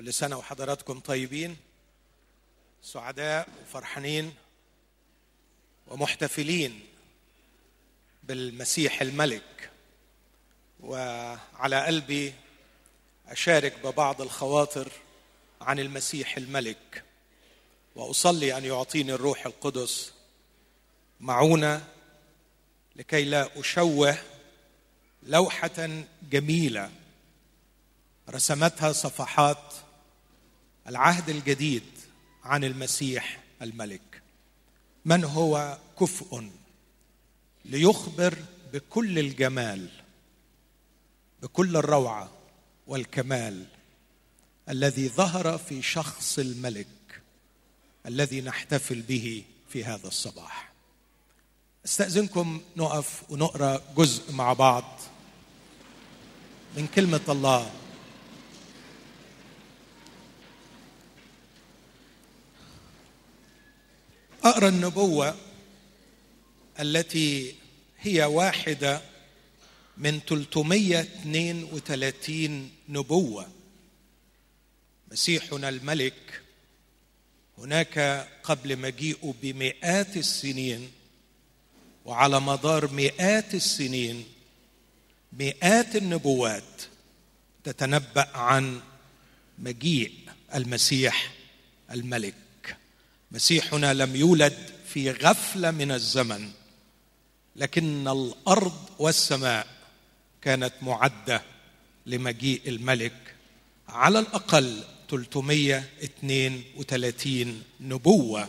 كل سنة وحضراتكم طيبين سعداء وفرحانين ومحتفلين بالمسيح الملك. وعلى قلبي أشارك ببعض الخواطر عن المسيح الملك. وأصلي أن يعطيني الروح القدس معونة لكي لا أشوه لوحة جميلة رسمتها صفحات العهد الجديد عن المسيح الملك. من هو كفء ليخبر بكل الجمال بكل الروعة والكمال الذي ظهر في شخص الملك الذي نحتفل به في هذا الصباح. استأذنكم نقف ونقرأ جزء مع بعض من كلمة الله. أقرأ النبوة التي هي واحدة من 332 نبوة. مسيحنا الملك هناك قبل مجيئه بمئات السنين وعلى مدار مئات السنين مئات النبوات تتنبأ عن مجيء المسيح الملك. مسيحنا لم يولد في غفلة من الزمن لكن الأرض والسماء كانت معدة لمجيء الملك على الأقل 332 نبوة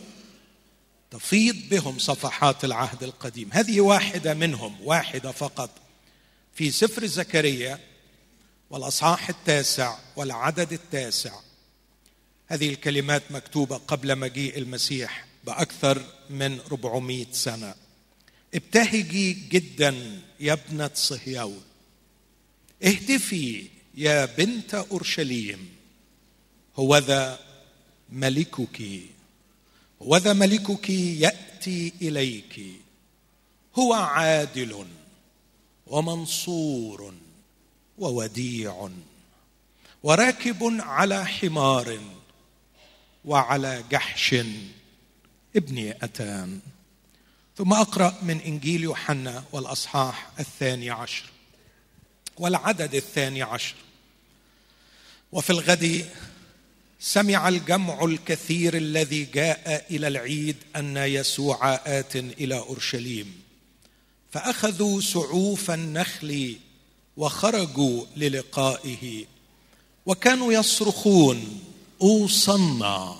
تفيض بهم صفحات العهد القديم. هذه واحدة منهم واحدة فقط. في سفر زكريا والأصحاح التاسع والعدد التاسع هذه الكلمات مكتوبة قبل مجيء المسيح بأكثر من 400 سنة. ابتهجي جدا يا ابنة صهيون اهتفي يا بنت أورشليم. هوذا ملكك. هوذا ملكك يأتي إليك. هو عادل ومنصور ووديع وراكب على حمار. وعلى جحش ابن أتان. ثم أقرأ من إنجيل يوحنا والأصحاح الثاني عشر والعدد الثاني عشر. وفي الغد سمع الجمع الكثير الذي جاء إلى العيد أن يسوع آت إلى أورشليم. فأخذوا سعوف النخل وخرجوا للقائه. وكانوا يصرخون اوصنا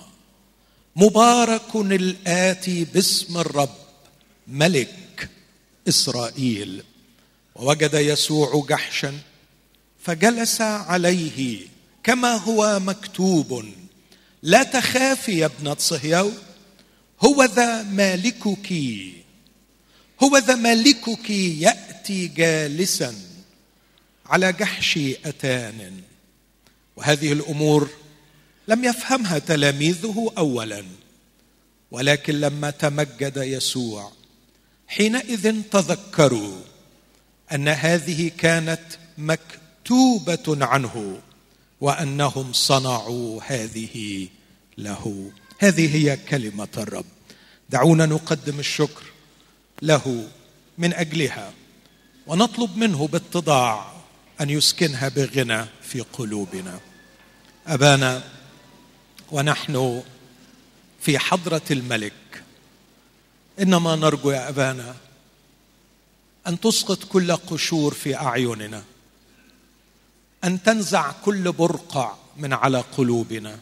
مبارك الاتي باسم الرب ملك إسرائيل. ووجد يسوع جحشا فجلس عليه كما هو مكتوب. لا تخافي يا ابنة صهيون هو ذا مالكك. هو ذا مالكك يأتي جالسا على جحش أتان. وهذه الأمور لم يفهمها تلاميذه اولا. ولكن لما تمجد يسوع حينئذ تذكروا أن هذه كانت مكتوبة عنه وأنهم صنعوا هذه له. هذه هي كلمة الرب. دعونا نقدم الشكر له من أجلها ونطلب منه باتضاع أن يسكنها بغنى في قلوبنا. أبانا ونحن في حضرة الملك. إنما نرجو يا أبانا أن تسقط كل قشور في أعيننا أن تنزع كل برقع من على قلوبنا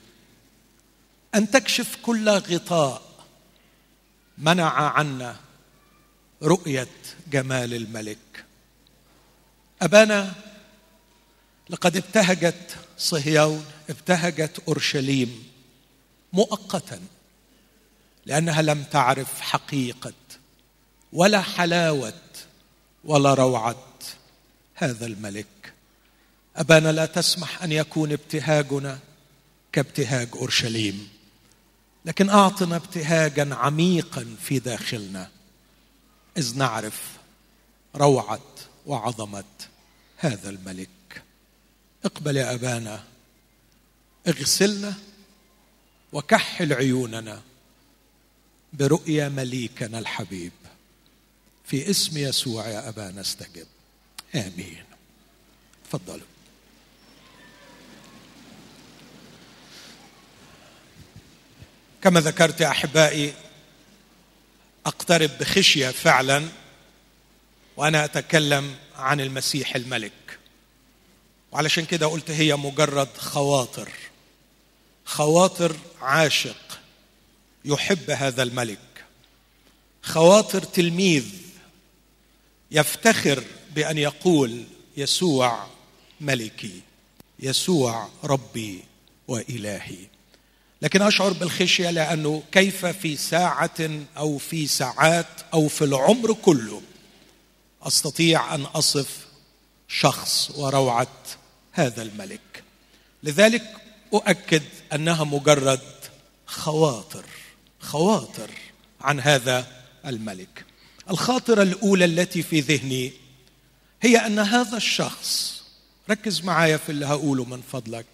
أن تكشف كل غطاء منع عنا رؤية جمال الملك. أبانا لقد ابتهجت صهيون ابتهجت أورشليم مؤقتا لأنها لم تعرف حقيقة ولا حلاوة ولا روعة هذا الملك. أبانا لا تسمح أن يكون ابتهاجنا كابتهاج أورشليم لكن أعطنا ابتهاجا عميقا في داخلنا إذ نعرف روعة وعظمة هذا الملك. اقبل يا أبانا اغسلنا وكحل عيوننا برؤيا مليكنا الحبيب. في اسم يسوع يا أبا نستجب. آمين. تفضلوا. كما ذكرت يا أحبائي أقترب بخشية فعلا وأنا أتكلم عن المسيح الملك. وعلشان كده قلت هي مجرد خواطر. خواطر عاشق يحب هذا الملك. خواطر تلميذ يفتخر بأن يقول يسوع ملكي يسوع ربي وإلهي. لكن أشعر بالخشية لأنه كيف في ساعة أو في ساعات أو في العمر كله أستطيع أن أصف شخص وروعة هذا الملك. لذلك أؤكد أنها مجرد خواطر خواطر عن هذا الملك. الخاطرة الأولى التي في ذهني هي أن هذا الشخص ركز معايا في اللي هقوله من فضلك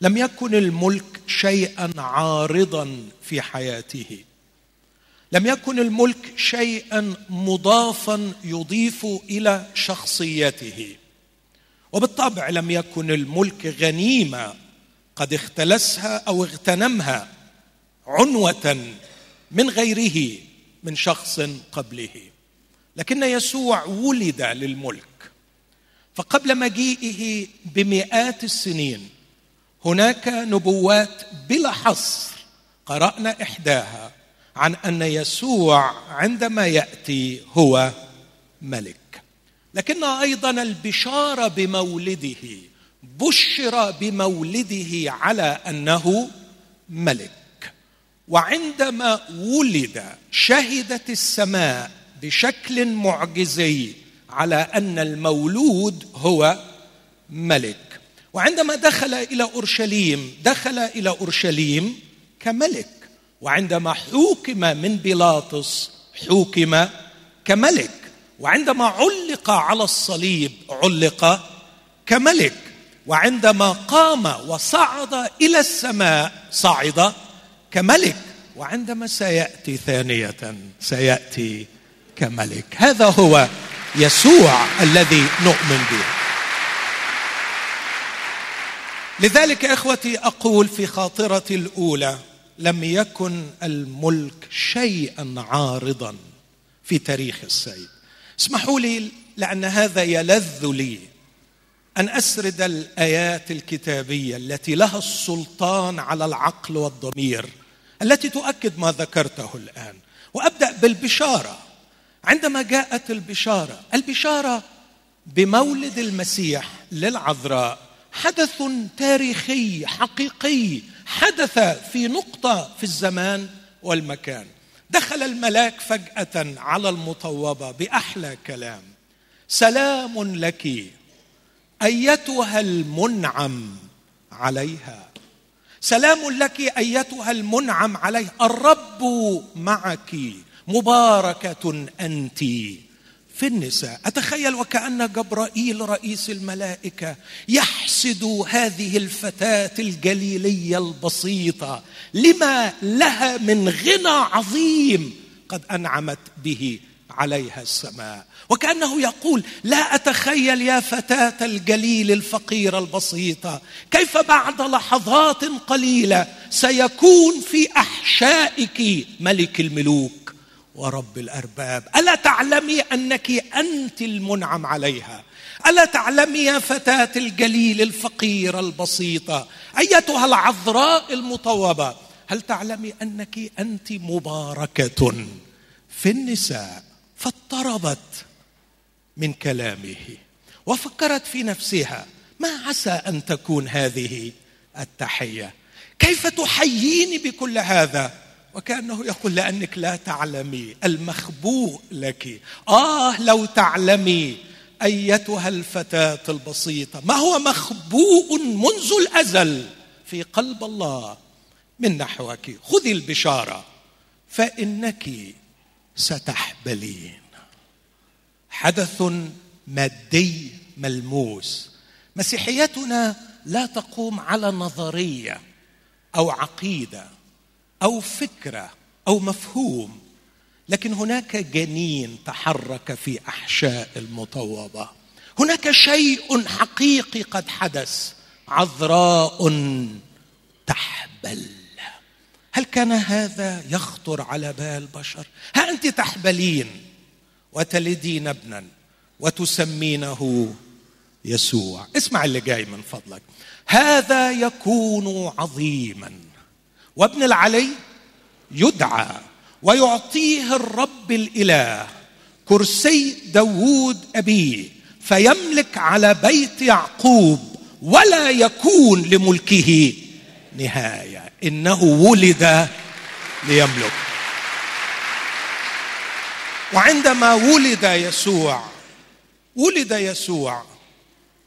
لم يكن الملك شيئا عارضا في حياته. لم يكن الملك شيئا مضافا يضيف إلى شخصيته. وبالطبع لم يكن الملك غنيمه قد اختلسها أو اغتنمها عنوة من غيره من شخص قبله. لكن يسوع ولد للملك. فقبل مجيئه بمئات السنين هناك نبوات بلا حصر قرأنا إحداها عن أن يسوع عندما يأتي هو ملك. لكن أيضا البشارة بمولده بشر بمولده على أنه ملك. وعندما ولد شهدت السماء بشكل معجزي على أن المولود هو ملك. وعندما دخل إلى أورشليم دخل إلى أورشليم كملك. وعندما حوكم من بيلاطس حوكم كملك. وعندما علق على الصليب علق كملك. وعندما قام وصعد إلى السماء صعد كملك. وعندما سيأتي ثانية سيأتي كملك. هذا هو يسوع الذي نؤمن به. لذلك إخوتي أقول في خاطرتي الأولى لم يكن الملك شيئا عارضا في تاريخ السيد. اسمحوا لي لأن هذا يلذ لي. أن أسرد الآيات الكتابية التي لها السلطان على العقل والضمير التي تؤكد ما ذكرته الآن. وأبدأ بالبشارة. عندما جاءت البشارة البشارة بمولد المسيح للعذراء حدث تاريخي حقيقي حدث في نقطة في الزمان والمكان. دخل الملاك فجأة على المطوبة بأحلى كلام. سلام لك أيتها المنعم عليها. سلام لك أيتها المنعم عليها. الرب معك. مباركة أنت في النساء. أتخيل وكأن جبرائيل رئيس الملائكة يحسد هذه الفتاة الجليلية البسيطة. لما لها من غنى عظيم قد أنعمت به عليها السماء. وكأنه يقول لا أتخيل يا فتاة الجليل الفقيره البسيطه كيف بعد لحظات قليلة سيكون في أحشائك ملك الملوك ورب الأرباب. ألا تعلمي أنك أنت المنعم عليها؟ ألا تعلمي يا فتاة الجليل الفقيره البسيطه أيتها العذراء المطوبة. هل تعلمي أنك أنت مباركة في النساء فاضطربت من كلامه. وفكرت في نفسها ما عسى أن تكون هذه التحية؟ كيف تحييني بكل هذا؟ وكأنه يقول لأنك لا تعلمي المخبوء لك. آه لو تعلمي أيتها الفتاة البسيطة ما هو مخبوء منذ الأزل في قلب الله من نحوك؟ خذي البشارة فإنك ستحبلين. حدث مادي ملموس. مسيحيتنا لا تقوم على نظرية أو عقيدة أو فكرة أو مفهوم لكن هناك جنين تحرك في أحشاء المطوبه هناك شيء حقيقي قد حدث عذراء تحبل. هل كان هذا يخطر على بال بشر ها أنت تحبلين. وتلدين ابنا وتسمينه يسوع. اسمع اللي جاي من فضلك. هذا يكون عظيما. وابن العلي يدعى ويعطيه الرب الإله كرسي داوود أبيه فيملك على بيت يعقوب ولا يكون لملكه نهاية. إنه ولد ليملك. وعندما ولد يسوع ولد يسوع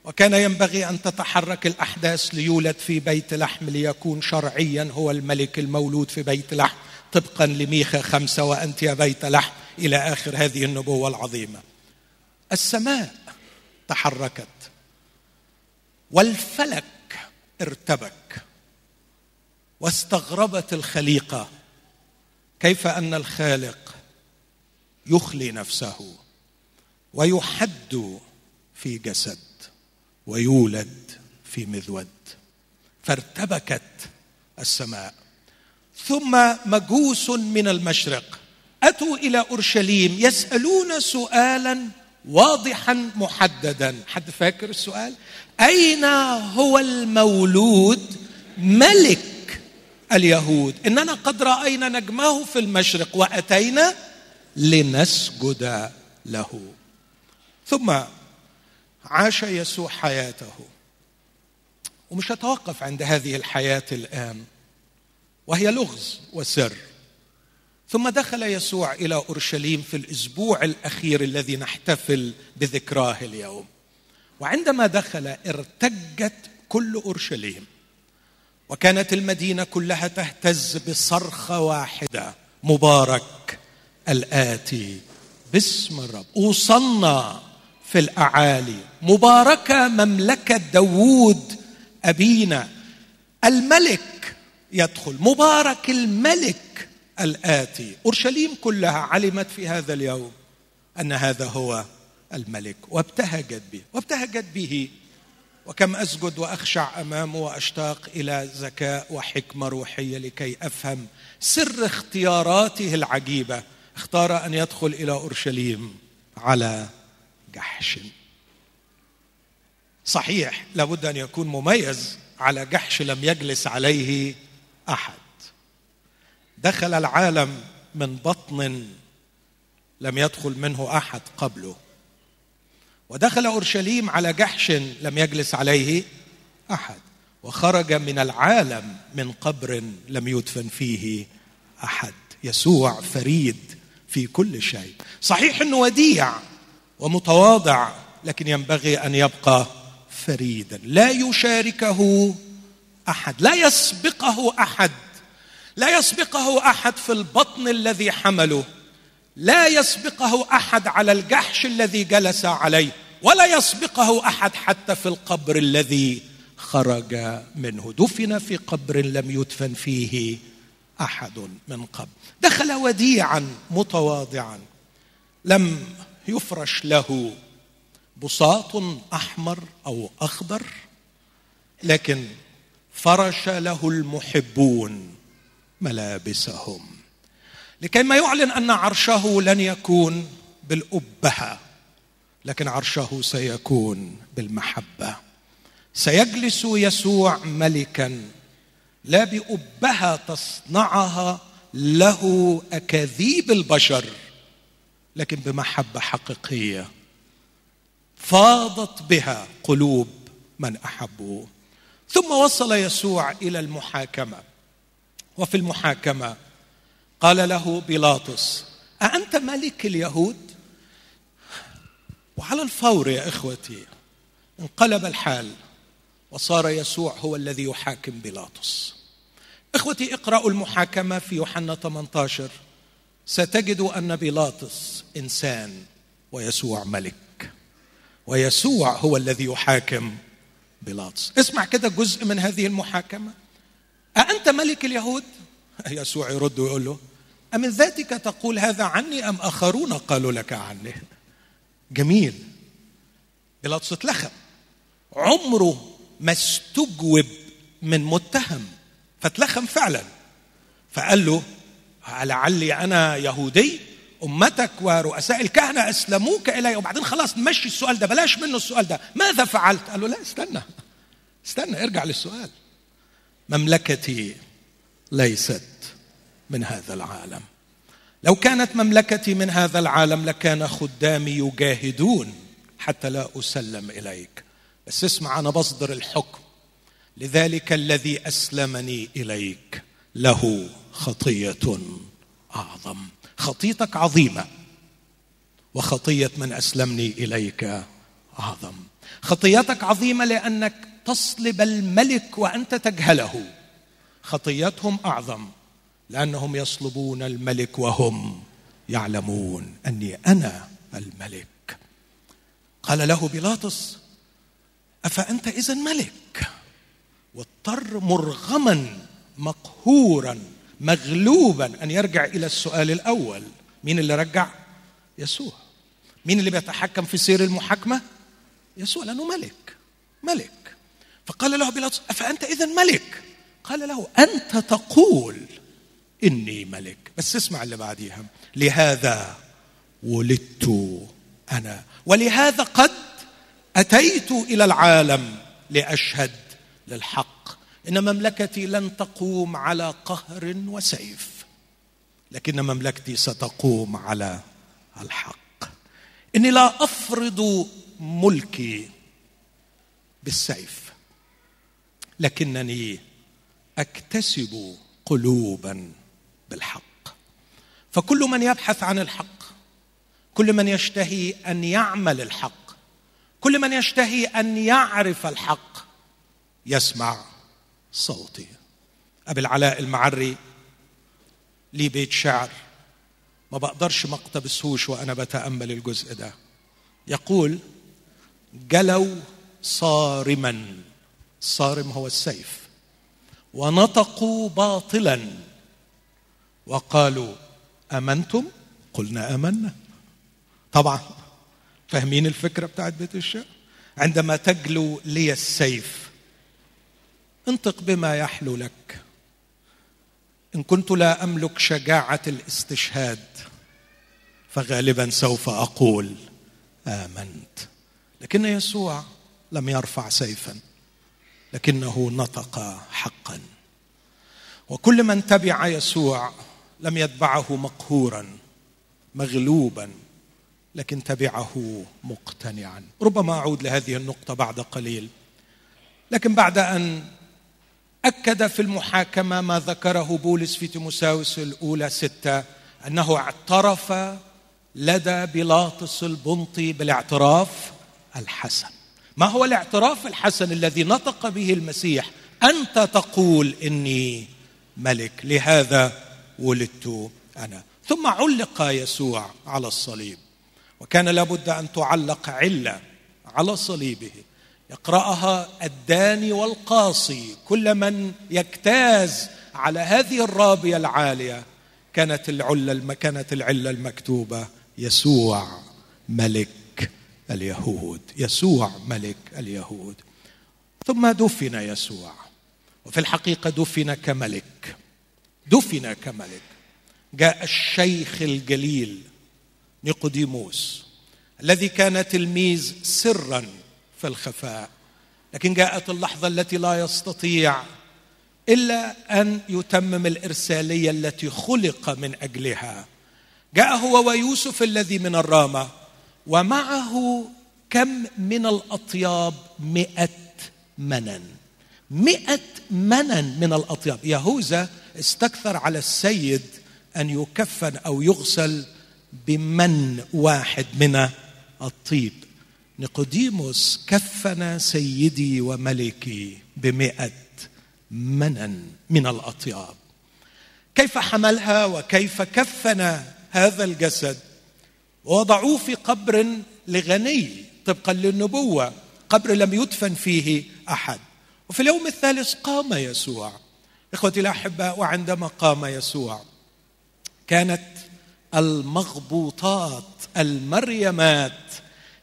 وكان ينبغي أن تتحرك الأحداث ليولد في بيت لحم ليكون شرعيا هو الملك المولود في بيت لحم طبقا لميخا خمسة وأنت يا بيت لحم إلى آخر هذه النبوة العظيمة. السماء تحركت والفلك ارتبك واستغربت الخليقة كيف أن الخالق يخلي نفسه ويحد في جسد ويولد في مذود. فارتبكت السماء. ثم مجوس من المشرق. أتوا إلى أورشليم يسألون سؤالا واضحا محددا. حد فاكر السؤال؟ أين هو المولود ملك اليهود؟ إننا قد رأينا نجمه في المشرق وأتينا لنسجد له. ثم عاش يسوع حياته. ومش هتوقف عند هذه الحياة الآن. وهي لغز وسر. ثم دخل يسوع إلى أورشليم في الأسبوع الأخير الذي نحتفل بذكراه اليوم. وعندما دخل ارتجت كل أورشليم. وكانت المدينة كلها تهتز بصرخة واحدة. مبارك. الآتي باسم الرب. أوصلنا في الأعالي. مباركة مملكة داوود أبينا. الملك يدخل. مبارك الملك الآتي. أورشليم كلها علمت في هذا اليوم أن هذا هو الملك وابتهجت به وابتهجت به. وكم أسجد وأخشع امامه وأشتاق إلى ذكاء وحكمة روحية لكي أفهم سر اختياراته العجيبة. اختار أن يدخل إلى أورشليم على جحش. صحيح لابد أن يكون مميز على جحش لم يجلس عليه أحد. دخل العالم من بطن لم يدخل منه أحد قبله. ودخل أورشليم على جحش لم يجلس عليه أحد. وخرج من العالم من قبر لم يدفن فيه أحد. يسوع فريد. في كل شيء. صحيح إنه وديع ومتواضع لكن ينبغي أن يبقى فريدا. لا يشاركه أحد لا يسبقه أحد لا يسبقه أحد في البطن الذي حمله لا يسبقه أحد على الجحش الذي جلس عليه ولا يسبقه أحد حتى في القبر الذي خرج منه. دفن في قبر لم يدفن فيه أحد من قبل. دخل وديعا متواضعا. لم يفرش له بساط أحمر أو أخضر لكن فرش له المحبون ملابسهم. لكي ما يعلن أن عرشه لن يكون بالأبهة لكن عرشه سيكون بالمحبة. سيجلس يسوع ملكا لا بابهه تصنعها له أكاذيب البشر لكن بمحبة حقيقية. فاضت بها قلوب من أحبوه. ثم وصل يسوع إلى المحاكمة. وفي المحاكمة قال له بيلاطس أأنت ملك اليهود؟ وعلى الفور يا إخوتي انقلب الحال وصار يسوع هو الذي يحاكم بيلاطس. إخوتي اقرأوا المحاكمة في يوحنا 18 ستجدوا أن بيلاطس إنسان ويسوع ملك. ويسوع هو الذي يحاكم بيلاطس. اسمع كده جزء من هذه المحاكمة. أأنت ملك اليهود؟ يسوع يرد ويقول له أمن ذاتك تقول هذا عني أم آخرون قالوا لك عني؟ جميل. بيلاطس اتلخم. عمره ما استجوب من متهم. فاتلخم فعلا. فقال له لعلي أنا يهودي أمتك ورؤساء الكهنة أسلموك إلي. وبعدين خلاص نمشي السؤال ده بلاش منه السؤال ده. ماذا فعلت؟ قال له لا استنى استنى ارجع للسؤال. مملكتي ليست من هذا العالم. لو كانت مملكتي من هذا العالم لكان خدامي يجاهدون حتى لا أسلم إليك. بس اسمع أنا بصدر الحكم. لذلك الذي أسلمني إليك له خطية أعظم. خطيتك عظيمة وخطية من أسلمني إليك أعظم. خطيتك عظيمة لأنك تصلب الملك وأنت تجهله. خطيتهم أعظم لأنهم يصلبون الملك وهم يعلمون أني أنا الملك. قال له بيلاطس أفأنت اذا ملك؟ واضطر مرغما مقهورا مغلوبا أن يرجع إلى السؤال الأول. مين اللي رجع؟ يسوع. مين اللي بيتحكم في سير المحاكمة؟ يسوع لأنه ملك. ملك. فقال له بيلاطس أفأنت اذا ملك؟ قال له أنت تقول إني ملك. بس اسمع اللي بعديها. لهذا ولدت أنا. ولهذا قد أتيت إلى العالم لأشهد للحق. إن مملكتي لن تقوم على قهر وسيف لكن مملكتي ستقوم على الحق. إني لا أفرض ملكي بالسيف لكنني أكتسب قلوبا بالحق. فكل من يبحث عن الحق كل من يشتهي أن يعمل الحق كل من يشتهي أن يعرف الحق يسمع صوتي. أبي العلاء المعري لي بيت شعر ما بقدرش ما اقتبسهوش وأنا بتأمل الجزء ده. يقول جلوا صارما صارم هو السيف ونطقوا باطلا وقالوا آمنتم؟ قلنا آمنا. طبعا فاهمين الفكرة بتاعت بيت الشعر؟ عندما تجلو لي السيف انطق بما يحلو لك. إن كنت لا أملك شجاعة الاستشهاد فغالبا سوف أقول آمنت. لكن يسوع لم يرفع سيفا لكنه نطق حقا. وكل من تبع يسوع لم يتبعه مقهورا مغلوبا لكن تبعه مقتنعا. ربما أعود لهذه النقطة بعد قليل. لكن بعد أن أكد في المحاكمة ما ذكره بولس في تيموساوس الأولى ستة أنه اعترف لدى بيلاطس البنطي بالاعتراف الحسن. ما هو الاعتراف الحسن الذي نطق به المسيح؟ أنت تقول إني ملك لهذا ولدت أنا. ثم علق يسوع على الصليب وكان لابد أن تعلق علة على صليبه. يقرأها الداني والقاصي كل من يجتاز على هذه الرابية العالية. كانت العلة كانت العلة المكتوبة. يسوع ملك اليهود. يسوع ملك اليهود. ثم دفن يسوع. وفي الحقيقة دفن كملك. دفن كملك. جاء الشيخ الجليل نيقوديموس الذي كان تلميذ سرا في الخفاء. لكن جاءت اللحظة التي لا يستطيع إلا أن يتمم الإرسالية التي خلق من أجلها. جاء هو ويوسف الذي من الرامة ومعه كم من الأطياب؟ مئة منن. مئة منن من الأطياب. يهوذا استكثر على السيد أن يكفن أو يغسل بمن واحد من الطيب. نيقوديموس كفن سيدي وملكي بمئة منن من الأطياب. كيف حملها وكيف كفن هذا الجسد؟ ووضعوه في قبر لغني طبقا للنبوة قبر لم يدفن فيه أحد. وفي اليوم الثالث قام يسوع. إخوتي الأحباء وعندما قام يسوع كانت المغبوطات المريمات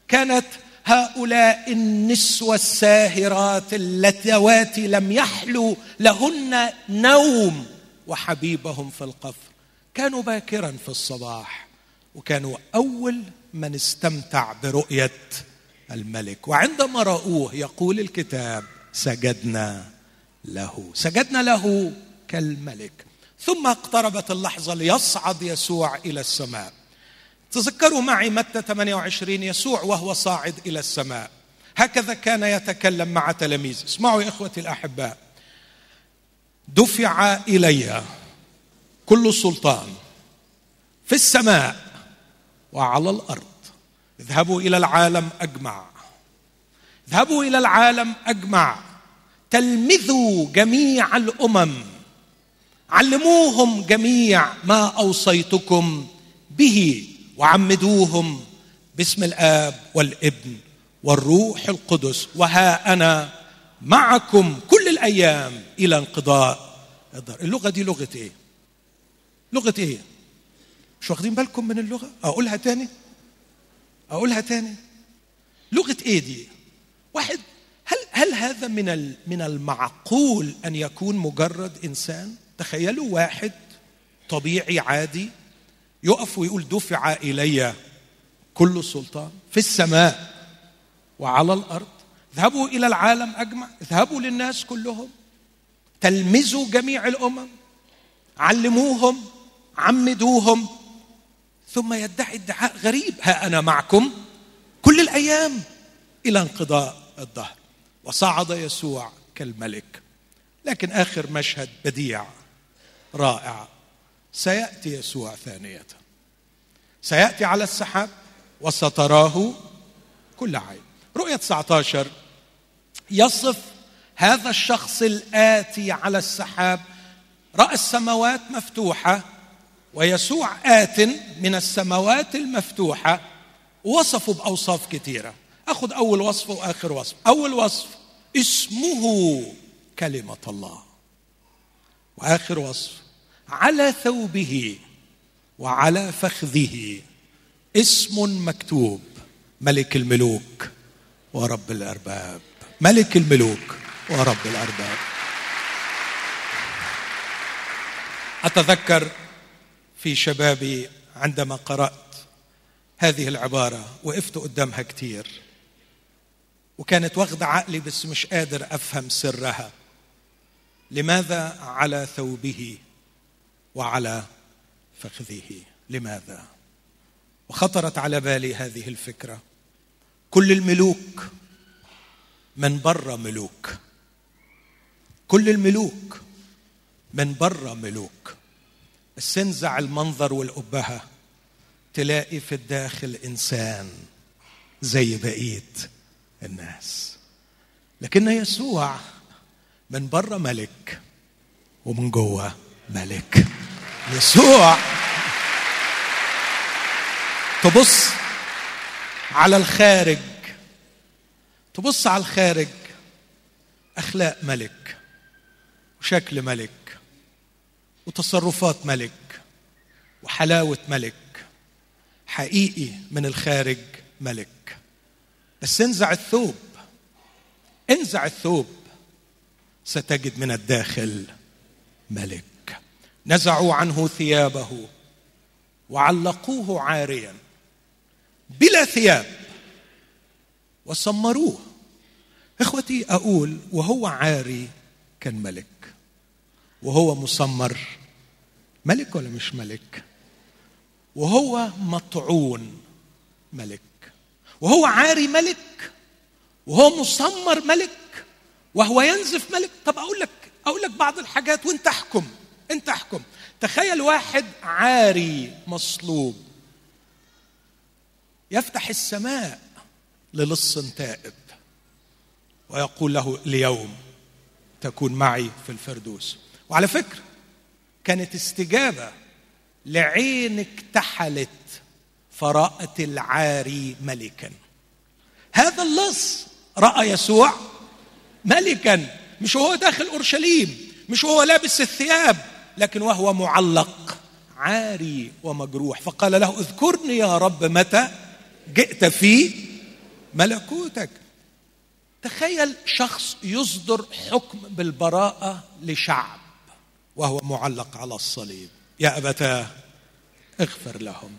كانت هؤلاء النسوة الساهرات اللواتي لم يحلو لهن نوم وحبيبهم في القفر. كانوا باكرا في الصباح وكانوا أول من استمتع برؤية الملك. وعندما رأوه يقول الكتاب سجدنا له. سجدنا له كالملك. ثم اقتربت اللحظة ليصعد يسوع إلى السماء. تذكروا معي متى 28 يسوع وهو صاعد إلى السماء. هكذا كان يتكلم مع تلاميذه اسمعوا يا إخوتي الأحباء. دفع إلي كل سلطان في السماء وعلى الأرض. اذهبوا إلى العالم أجمع. اذهبوا إلى العالم أجمع. تلمذوا جميع الأمم. علموهم جميع ما أوصيتكم به. وعمدوهم باسم الآب والابن والروح القدس. وها أنا معكم كل الأيام إلى انقضاء الدار. اللغة دي لغه إيه لغه إيه مش واخدين بالكم من اللغة؟ أقولها تاني؟ أقولها تاني. لغة إيه دي؟ واحد هل هل هذا من من المعقول أن يكون مجرد إنسان؟ تخيلوا واحد طبيعي عادي يقف ويقول دفع إلي كل سلطان في السماء وعلى الأرض. اذهبوا إلى العالم أجمع. اذهبوا للناس كلهم. تلمذوا جميع الأمم. علموهم. عمدوهم. ثم يدعي ادعاء غريب. ها أنا معكم كل الأيام إلى انقضاء الدهر. وصعد يسوع كالملك. لكن آخر مشهد بديع رائع. سيأتي يسوع ثانية. سيأتي على السحاب وستراه كل عين. رؤية 19 يصف هذا الشخص الآتي على السحاب رأى السماوات مفتوحة ويسوع آت من السماوات المفتوحة وصفه بأوصاف كثيرة. أخذ أول وصف وآخر وصف. أول وصف اسمه كلمة الله. وآخر وصف على ثوبه وعلى فخذه. اسم مكتوب. ملك الملوك ورب الأرباب. ملك الملوك ورب الأرباب. أتذكر في شبابي عندما قرأت هذه العبارة وقفت قدامها كثير وكانت واخدة عقلي بس مش قادر أفهم سرها. لماذا على ثوبه؟ وعلى فخذه. لماذا؟ وخطرت على بالي هذه الفكرة. كل الملوك من بر ملوك. كل الملوك من بر ملوك. بس المنظر والأبهة تلاقي في الداخل إنسان زي بقية الناس. لكن يسوع من بره ملك ومن جوه ملك. يسوع. تبص على الخارج. تبص على الخارج. أخلاق ملك وشكل ملك وتصرفات ملك وحلاوة ملك. حقيقي من الخارج ملك. بس انزع الثوب. انزع الثوب. ستجد من الداخل ملك. نزعوا عنه ثيابه وعلقوه عاريا بلا ثياب وسمروه إخوتي أقول وهو عاري كان ملك وهو مسمر ملك ولا مش ملك؟ وهو مطعون ملك وهو عاري ملك وهو مسمر ملك وهو ينزف ملك. طب أقول لك أقول لك بعض الحاجات وأنت احكم. انت احكم. تخيل واحد عاري مصلوب يفتح السماء للص تائب ويقول له اليوم تكون معي في الفردوس. وعلى فكرة كانت استجابة لعين اكتحلت فرأت العاري ملكا. هذا اللص رأى يسوع ملكا مش وهو داخل أورشليم مش وهو لابس الثياب. لكن وهو معلق عاري ومجروح. فقال له اذكرني يا رب متى جئت في ملكوتك. تخيل شخص يصدر حكم بالبراءة لشعب وهو معلق على الصليب. يا أبتاه اغفر لهم.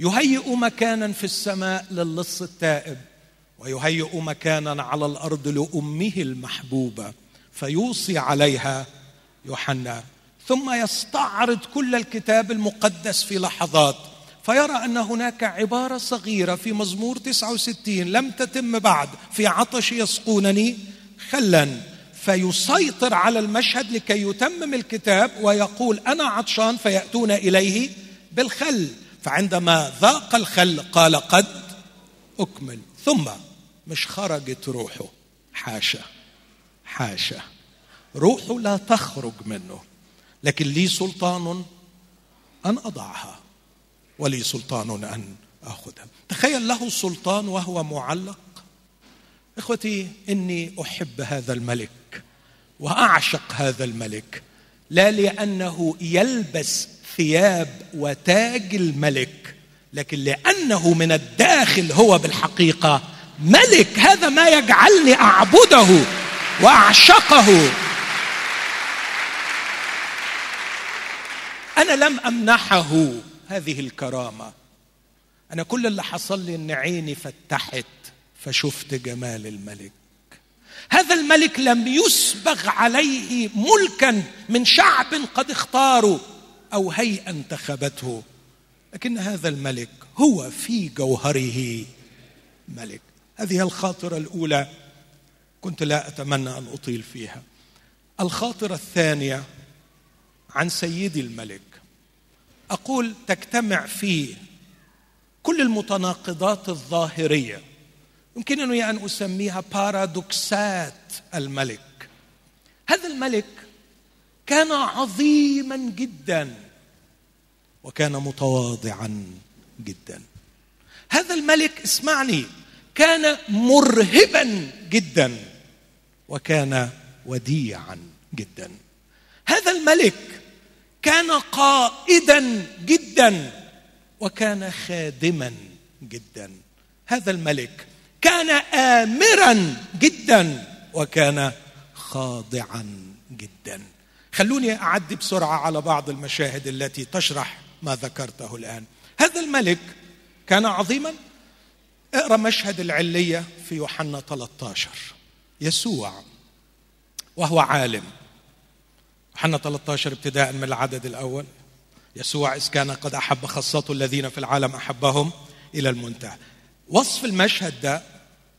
يهيئ مكانا في السماء للص التائب ويهيئ مكانا على الأرض لأمه المحبوبة فيوصي عليها يوحنا. ثم يستعرض كل الكتاب المقدس في لحظات فيرى أن هناك عبارة صغيرة في مزمور 69 لم تتم بعد في عطش يسقونني خلا فيسيطر على المشهد لكي يتمم الكتاب ويقول أنا عطشان فيأتون إليه بالخل فعندما ذاق الخل قال قد أكمل ثم مش خرجت روحه حاشا حاشا روحه لا تخرج منه. لكن لي سلطان أن أضعها ولي سلطان أن آخذها. تخيل له سلطان وهو معلق. إخوتي إني أحب هذا الملك وأعشق هذا الملك لا لأنه يلبس ثياب وتاج الملك لكن لأنه من الداخل هو بالحقيقة ملك. هذا ما يجعلني أعبده وأعشقه. أنا لم أمنحه. هذه الكرامة. أنا كل اللي حصل لي إن عيني فتحت فشفت جمال الملك. هذا الملك لم يسبغ عليه ملكا من شعب قد اختاروا أو هيئه انتخبته. لكن هذا الملك هو في جوهره ملك. هذه الخاطرة الأولى كنت لا أتمنى أن أطيل فيها. الخاطرة الثانية عن سيدي الملك. أقول تجتمع فيه كل المتناقضات الظاهرية. يمكنني ان أسميها بارادوكسات الملك. هذا الملك كان عظيما جدا وكان متواضعا جدا. هذا الملك اسمعني كان مرهبا جدا وكان وديعا جدا. هذا الملك كان قائدا جدا وكان خادما جدا. هذا الملك كان آمرا جدا وكان خاضعا جدا. خلوني اعدي بسرعة على بعض المشاهد التي تشرح ما ذكرته الآن. هذا الملك كان عظيما. اقرأ مشهد العلية في يوحنا 13 يسوع وهو عالم. يوحنا 13 ابتداء من العدد الأول. يسوع إذ كان قد أحب خاصته الذين في العالم أحبهم إلى المنتهى. وصف المشهد ده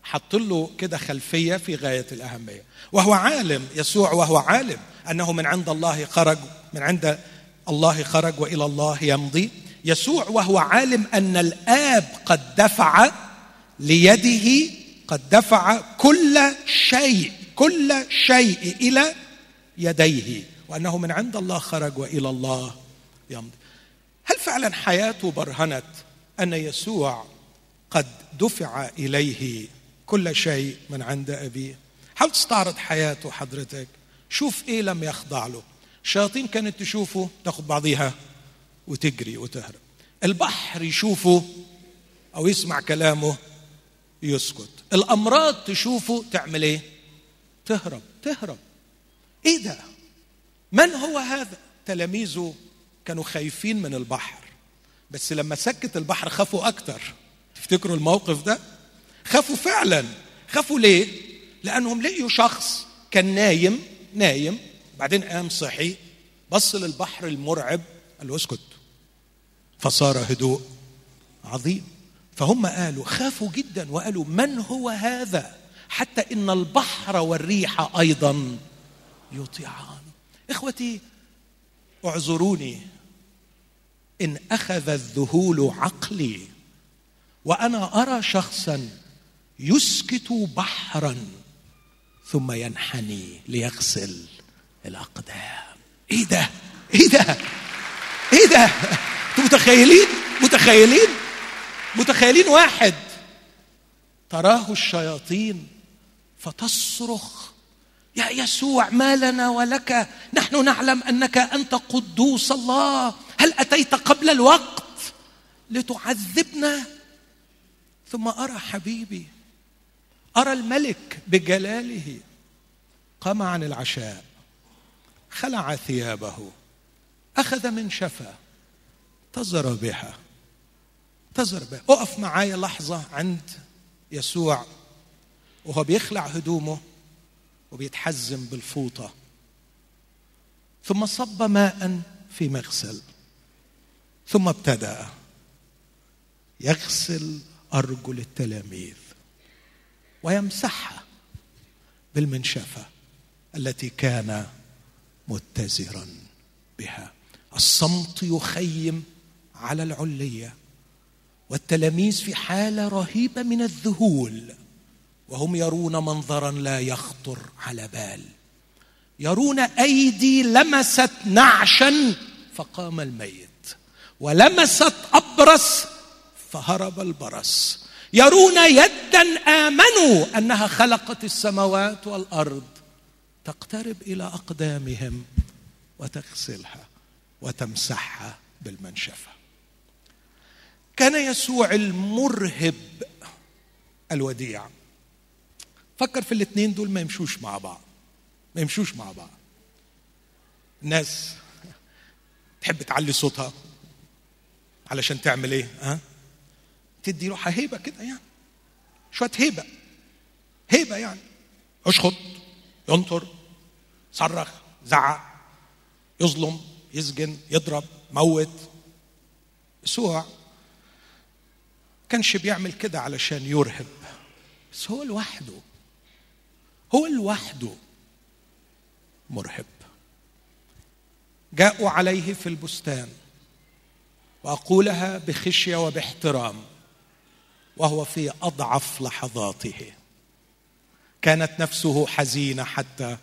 حط له كده خلفية في غاية الأهمية. وهو عالم يسوع وهو عالم أنه من عند الله خرج من عند الله خرج وإلى الله يمضي. يسوع وهو عالم أن الآب قد دفع ليده قد دفع كل شيء كل شيء إلى يديه. وأنه من عند الله خرج وإلى الله يمضي. هل فعلا حياته برهنت أن يسوع قد دفع إليه كل شيء من عند أبيه؟ حاول تستعرض حياته حضرتك؟ شوف إيه لم يخضع له. الشياطين كانت تشوفه تاخد بعضيها وتجري وتهرب. البحر يشوفه أو يسمع كلامه يسكت. الأمراض تشوفه تعمل إيه؟ تهرب تهرب. إيه ده؟ من هو هذا؟ تلاميذه كانوا خايفين من البحر. بس لما سكت البحر خافوا أكتر. تفتكروا الموقف ده؟ خافوا فعلا. خافوا ليه؟ لأنهم لقيوا شخص كان نايم نايم بعدين قام صحي بص للبحر المرعب قال له اسكت. فصار هدوء عظيم. فهم قالوا خافوا جدا وقالوا من هو هذا؟ حتى إن البحر والريح أيضا يطيعان. إخوتي اعذروني. إن أخذ الذهول عقلي وأنا أرى شخصا يسكت بحرا ثم ينحني ليغسل الأقدام. إيه ده؟ إيه ده؟ إيه ده؟ أنتوا متخيلين؟ متخيلين؟ متخيلين واحد تراه الشياطين فتصرخ يا يسوع ما لنا ولك. نحن نعلم أنك أنت قدوس الله. هل أتيت قبل الوقت لتعذبنا؟ ثم أرى حبيبي أرى الملك بجلاله. قام عن العشاء خلع ثيابه أخذ من شفا تزر بها. تزر بها. أقف معايا لحظة عند يسوع وهو بيخلع هدومه. وبيتحزم بالفوطة. ثم صب ماء في مغسل. ثم ابتدأ يغسل أرجل التلاميذ ويمسحها بالمنشفة التي كان متزرا بها. الصمت يخيم على العلية والتلاميذ في حالة رهيبة من الذهول. وهم يرون منظرا لا يخطر على بال. يرون أيدي لمست نعشا فقام الميت ولمست أبرص فهرب البرص. يرون يدا آمنوا أنها خلقت السماوات والأرض تقترب إلى أقدامهم وتغسلها وتمسحها بالمنشفة. كان يسوع المرهب الوديع. فكر في الاثنين دول ما يمشوش مع بعض. ما يمشوش مع بعض. الناس تحب تعلي صوتها علشان تعمل إيه ها؟ تدي روحها هيبة كده يعني. شوية هيبة. هيبة يعني. اشخط ينطر صرخ زعق يظلم يسجن يضرب موت. يسوع كانش بيعمل كده علشان يرهب. بس هو لوحده. هو لوحده مرهب. جاءوا عليه في البستان وأقولها بخشية وباحترام وهو في أضعف لحظاته. كانت نفسه حزينة حتى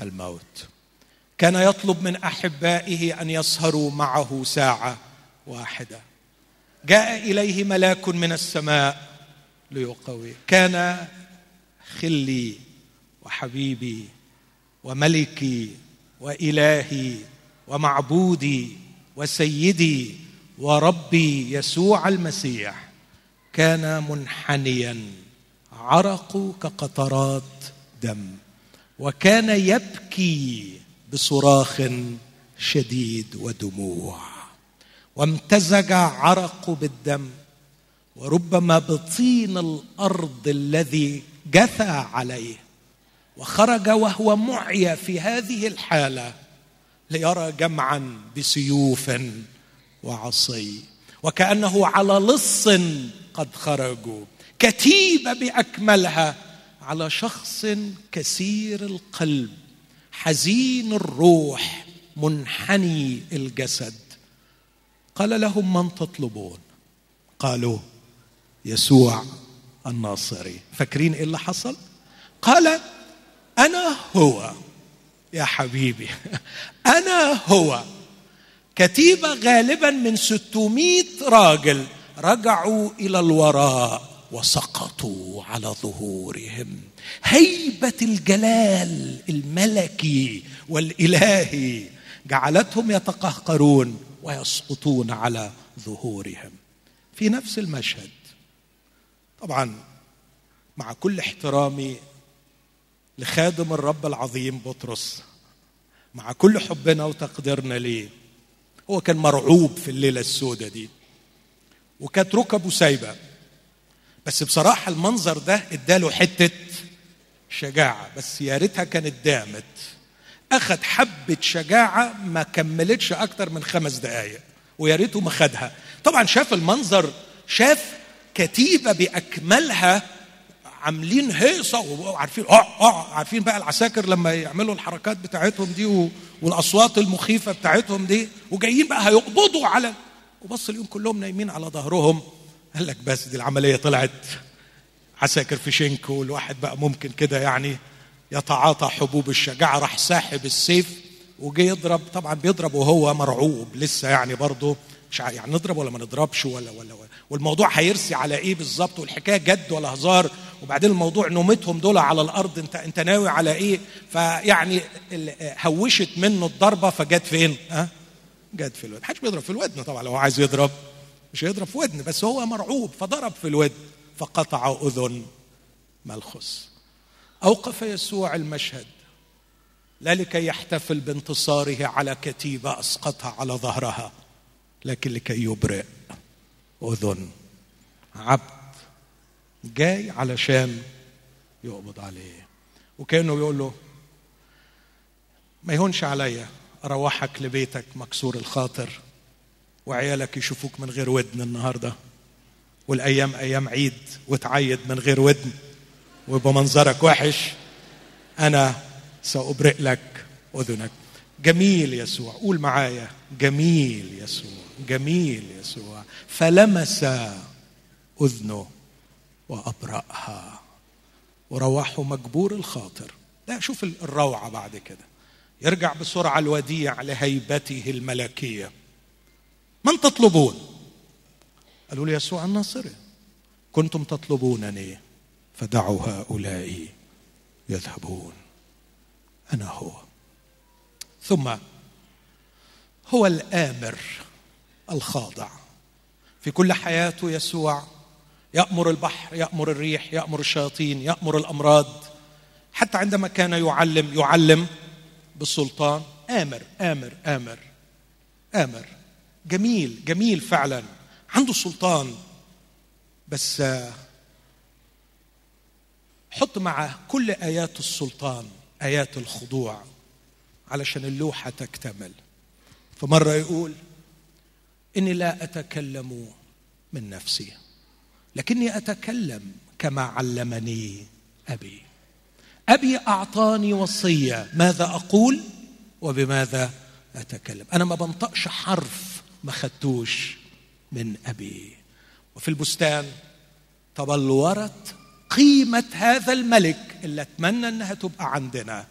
الموت. كان يطلب من أحبائه أن يسهروا معه ساعة واحدة. جاء إليه ملاك من السماء ليقوي. كان خلي وحبيبي وملكي وإلهي ومعبودي وسيدي وربي يسوع المسيح كان منحنيا عرق كقطرات دم وكان يبكي بصراخ شديد ودموع وامتزج عرق بالدم وربما بطين الأرض الذي جثى عليه وخرج وهو معيا في هذه الحالة ليرى جمعا بسيوف وعصي وكأنه على لص قد خرجوا كتيبة بأكملها على شخص كثير القلب حزين الروح منحني الجسد. قال لهم من تطلبون؟ قالوا يسوع الناصري. فاكرين إيه اللي حصل؟ قال أنا هو. يا حبيبي. أنا هو. كتيبة غالبا من 600 راجل رجعوا إلى الوراء وسقطوا على ظهورهم. هيبة الجلال الملكي والإلهي جعلتهم يتقهقرون ويسقطون على ظهورهم. في نفس المشهد طبعا مع كل احترامي لخادم الرب العظيم بطرس. مع كل حبنا وتقديرنا ليه. هو كان مرعوب في الليلة السوداء دي. وكانت ركبه سايبة. بس بصراحة المنظر ده اداله حتة شجاعة. بس يا ريتها كانت دامت. أخذ حبة شجاعة ما كملتش أكتر من خمس دقائق ويا ريته ما خدها. طبعا شاف المنظر شاف كتيبة بأكملها عاملين هيصة وعارفين آه آه عارفين بقى العساكر لما يعملوا الحركات بتاعتهم دي والأصوات المخيفة بتاعتهم دي وجايين بقى هيقبضوا على وبص اليوم كلهم نايمين على ظهرهم. قال لك بس دي العملية طلعت. عساكر في شنك والواحد بقى ممكن كده يعني يتعاطى حبوب الشجاعة راح ساحب السيف وجي يضرب. طبعا بيضرب وهو مرعوب لسه يعني برضه. مش يعني نضرب ولا ما نضربش ولا ولا, ولا. والموضوع هيرسي على إيه بالظبط؟ والحكاية جد ولا هزار؟ وبعدين الموضوع نومتهم دول على الأرض انت انت ناوي على إيه؟ فيعني هوشت منه الضربة فجت فين؟ ها؟ جت في الودن. محدش بيضرب في الودن طبعا لو عايز يضرب. مش هيضرب في ودن بس هو مرعوب فضرب في الودن. فقطع أذن ملخص. أوقف يسوع المشهد. لا لكي يحتفل بانتصاره على كتيبة أسقطها على ظهرها. لكن لكي يبرئ أذن. عبد جاي علشان يقبض عليه. وكأنه بيقول له ما يهونش عليا أروحك لبيتك مكسور الخاطر وعيالك يشوفوك من غير ودن النهارده والأيام أيام عيد وتعيد من غير ودن ويبقى منظرك وحش أنا سأبرئ لك أذنك. جميل يسوع قول معايا جميل يسوع. جميل يسوع. فلمس أذنه وأبرأها. وروحه مجبور الخاطر. لا شوف الروعة بعد كده. يرجع بسرعة الوديع لهيبته الملكية. من تطلبون؟ قالوا لي يسوع الناصري. كنتم تطلبونني فدعوا هؤلاء يذهبون. أنا هو. ثم هو الآمر الخاضع. في كل حياته يسوع يأمر البحر يأمر الريح يأمر الشياطين يأمر الأمراض. حتى عندما كان يعلم يعلم بالسلطان. آمر آمر آمر آمر. جميل جميل فعلا. عنده سلطان. بس حط مع كل آيات السلطان آيات الخضوع علشان اللوحة تكتمل. فمرة يقول إني لا أتكلم من نفسي لكني أتكلم كما علمني أبي. أبي أعطاني وصية ماذا أقول وبماذا أتكلم؟ أنا ما بنطقش حرف ما خدتوش من أبي. وفي البستان تبلورت قيمة هذا الملك اللي أتمنى أنها تبقى عندنا.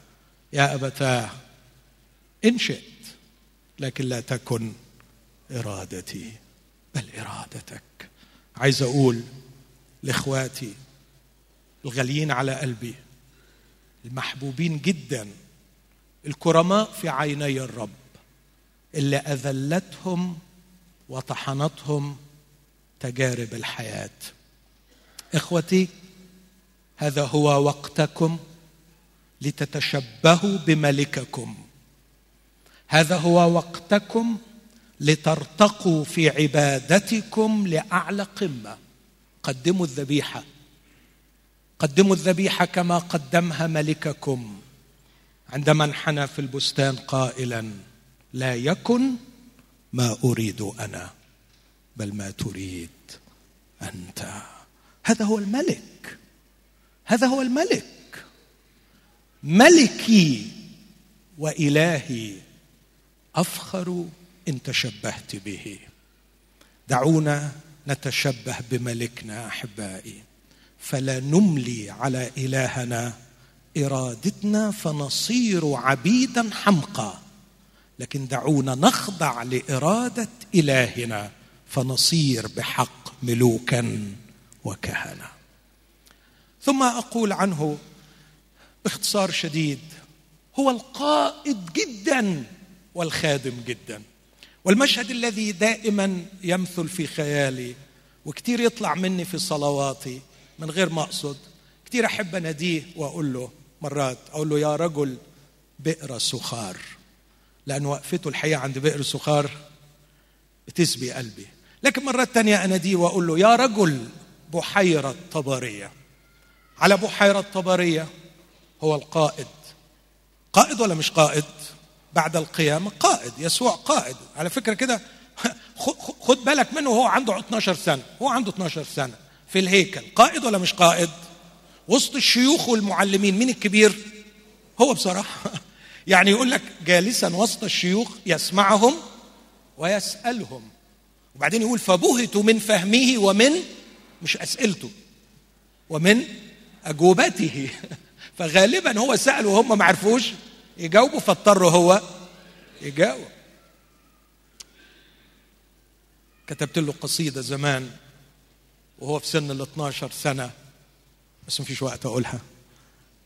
يا أبتاه إن شئت لكن لا تكن إرادتي. بل إرادتك. عايز أقول لإخواتي الغاليين على قلبي المحبوبين جدا الكرماء في عيني الرب اللي أذلتهم وطحنتهم تجارب الحياة. إخوتي هذا هو وقتكم لتتشبهوا بملككم. هذا هو وقتكم لترتقوا في عبادتكم لأعلى قمة. قدموا الذبيحة. قدموا الذبيحة كما قدمها ملككم. عندما انحنى في البستان قائلا لا يكن ما أريد أنا بل ما تريد أنت. هذا هو الملك. هذا هو الملك. ملكي وإلهي أفخر إن تشبهت به. دعونا نتشبه بملكنا أحبائي. فلا نملي على إلهنا إرادتنا فنصير عبيدا حمقى. لكن دعونا نخضع لإرادة إلهنا فنصير بحق ملوكا وكهنه ثم أقول عنه باختصار شديد هو القائد جدا والخادم جدا. والمشهد الذي دائما يمثل في خيالي وكتير يطلع مني في صلواتي من غير ما أقصد كتير أحب اناديه وأقول له مرات أقول له يا رجل بئر سخار لأن وقفته الحقيقة عند بئر سخار بتسبي قلبي. لكن مرات تانية اناديه وأقول له يا رجل بحيرة طبرية. على بحيرة طبرية هو القائد. قائد ولا مش قائد؟ بعد القيامة قائد يسوع قائد. على فكرة كده خد بالك منه وهو عنده 12 سنة. هو عنده 12 سنة. في الهيكل. قائد ولا مش قائد؟ وسط الشيوخ والمعلمين. مين الكبير؟ هو بصراحة. يعني يقول لك جالسا وسط الشيوخ يسمعهم ويسألهم. وبعدين يقول فبهتوا من فهمه ومن مش أسئلته. ومن أجوبته. فغالبا هو سأل وهم ما عرفوش. يجاوبوا فاضطر هو يجاوب. كتبت له قصيدة زمان وهو في سن ال 12 سنة بس مفيش وقت أقولها.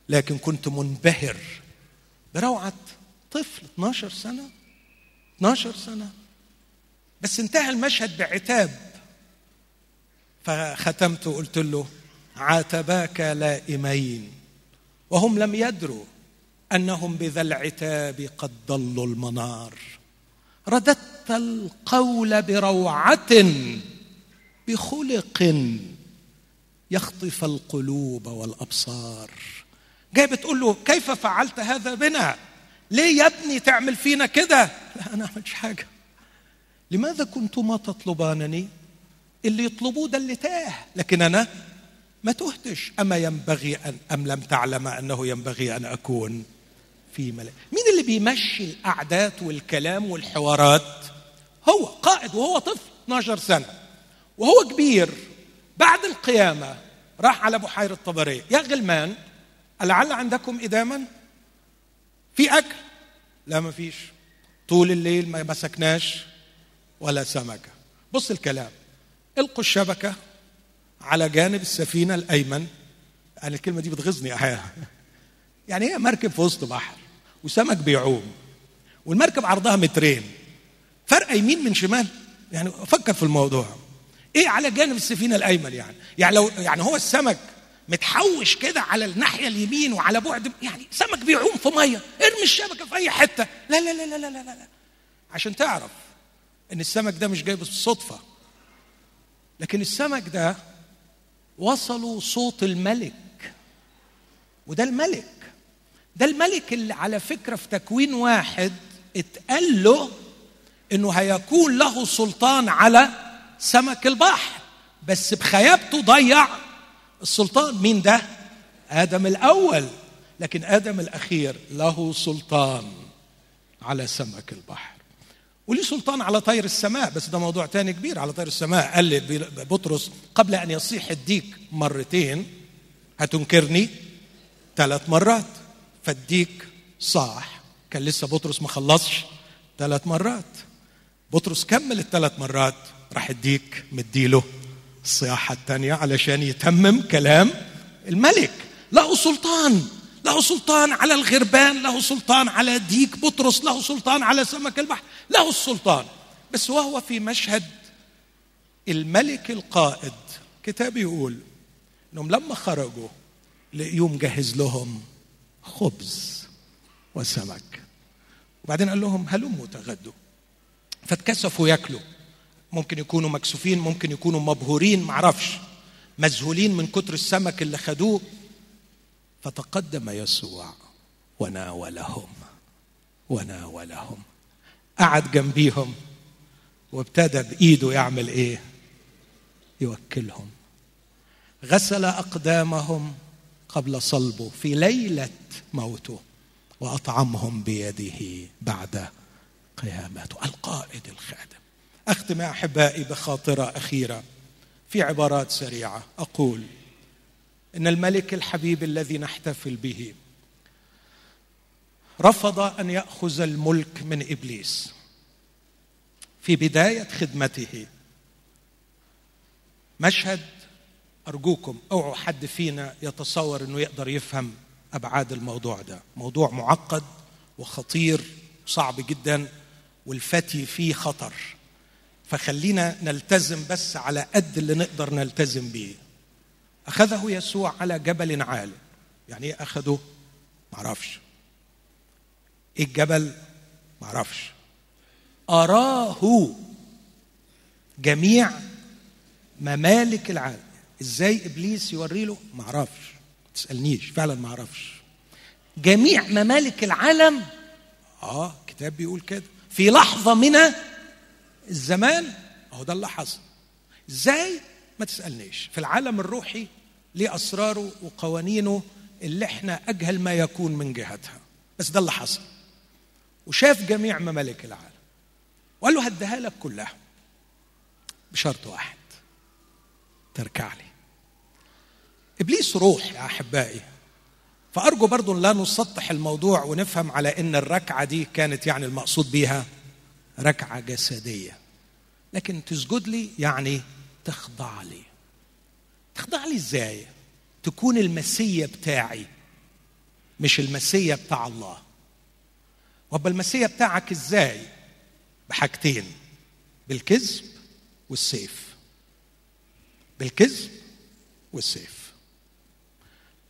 لكن كنت منبهر بروعة طفل 12 سنة 12 سنة. بس انتهى المشهد بعتاب. فختمت وقلت له عاتباك لائمين وهم لم يدروا أنهم بذا العتاب قد ضلوا المنار. رددت القول بروعة بخلق يخطف القلوب والأبصار. جاي بتقول له كيف فعلت هذا بنا؟ ليه يا ابني تعمل فينا كده؟ لا أنا عملتش حاجة. لماذا كنتما تطلبانني؟ اللي يطلبوه ده اللي تاه. لكن أنا ما تهتش. أما ينبغي ان أم لم تعلم أنه ينبغي أن أكون؟ في ملك مين اللي بيمشي القعدات والكلام والحوارات؟ هو قائد وهو طفل 12 سنة وهو كبير. بعد القيامة راح على بحيره طبريه يا غلمان ألعل عندكم إداما؟ في أكل؟ لا ما فيش. طول الليل ما مسكناش ولا سمكة بص الكلام. إلقوا الشبكة على جانب السفينة الأيمن. أنا الكلمة دي بتغيظني أحيانا. يعني هي مركب في وسط بحر؟ وسمك بيعوم والمركب عرضها مترين. فرق يمين من شمال؟ يعني فكر في الموضوع. إيه على جانب السفينة الأيمن يعني؟ يعني لو يعني هو السمك متحوش كده على الناحية اليمين وعلى بعد يعني سمك بيعوم في مية. ارمي الشبكة في أي حتة. لا لا لا لا لا لا, لا. عشان تعرف إن السمك ده مش جاي بالصدفه لكن السمك ده وصلوا صوت الملك. وده الملك. ده الملك اللي على فكرة في تكوين واحد اتقال له إنه هيكون له سلطان على سمك البحر بس بخيابته ضيع السلطان. مين ده؟ آدم الأول. لكن آدم الأخير له سلطان على سمك البحر. وليه سلطان على طير السماء؟ بس ده موضوع تاني كبير. على طير السماء قال بطرس قبل أن يصيح الديك مرتين هتنكرني ثلاث مرات. فالديك صاح. كان لسه بطرس ما خلصش ثلاث مرات. بطرس كمل الثلاث مرات راح الديك مديله الصياحة الثانية علشان يتمم كلام الملك. له سلطان له سلطان على الغربان له سلطان على ديك بطرس له سلطان على سمك البحر له السلطان. بس وهو في مشهد الملك القائد كتاب يقول إنهم لما خرجوا لقيوم مجهز لهم خبز وسمك. وبعدين قال لهم هلموا تغدوا. فاتكسفوا ياكلوا. ممكن يكونوا مكسوفين ممكن يكونوا مبهورين معرفش. مذهولين من كتر السمك اللي خدوه. فتقدم يسوع وناولهم وناولهم. قعد جنبيهم وابتدى بإيده يعمل إيه؟ يوكلهم. غسل أقدامهم قبل صلبه في ليلة موته وأطعمهم بيده بعد قيامته. القائد الخادم. أختم أحبائي بخاطرة أخيرة في عبارات سريعة. أقول إن الملك الحبيب الذي نحتفل به رفض أن يأخذ الملك من إبليس في بداية خدمته. مشهد أرجوكم أوعوا حد فينا يتصور إنه يقدر يفهم أبعاد الموضوع ده. موضوع معقد وخطير صعب جدا والفتي فيه خطر. فخلينا نلتزم بس على قد اللي نقدر نلتزم بيه. أخذه يسوع على جبل عال. يعني إيه أخذه؟ معرفش. إيه الجبل؟ معرفش. أراه جميع ممالك العالم. إزاي إبليس يوري له؟ معرفش تسألنيش. فعلا معرفش جميع ممالك العالم. آه كتاب بيقول كده. في لحظة من الزمان أهو ده اللي حصل. إزاي؟ ما تسألنيش. في العالم الروحي ليه اسراره وقوانينه اللي إحنا أجهل ما يكون من جهتها. بس ده اللي حصل. وشاف جميع ممالك العالم. وقال له هديها لك كلها. بشرط واحد. تركع لي. إبليس روح يا أحبائي. فأرجو برضو لا نسطح الموضوع ونفهم على أن الركعة دي كانت يعني المقصود بيها ركعة جسدية. لكن تسجد لي يعني تخضع لي. تخضع لي إزاي؟ تكون المسيا بتاعي مش المسيا بتاع الله. وابقى المسيا بتاعك إزاي؟ بحاجتين بالكذب والسيف. بالكذب والسيف.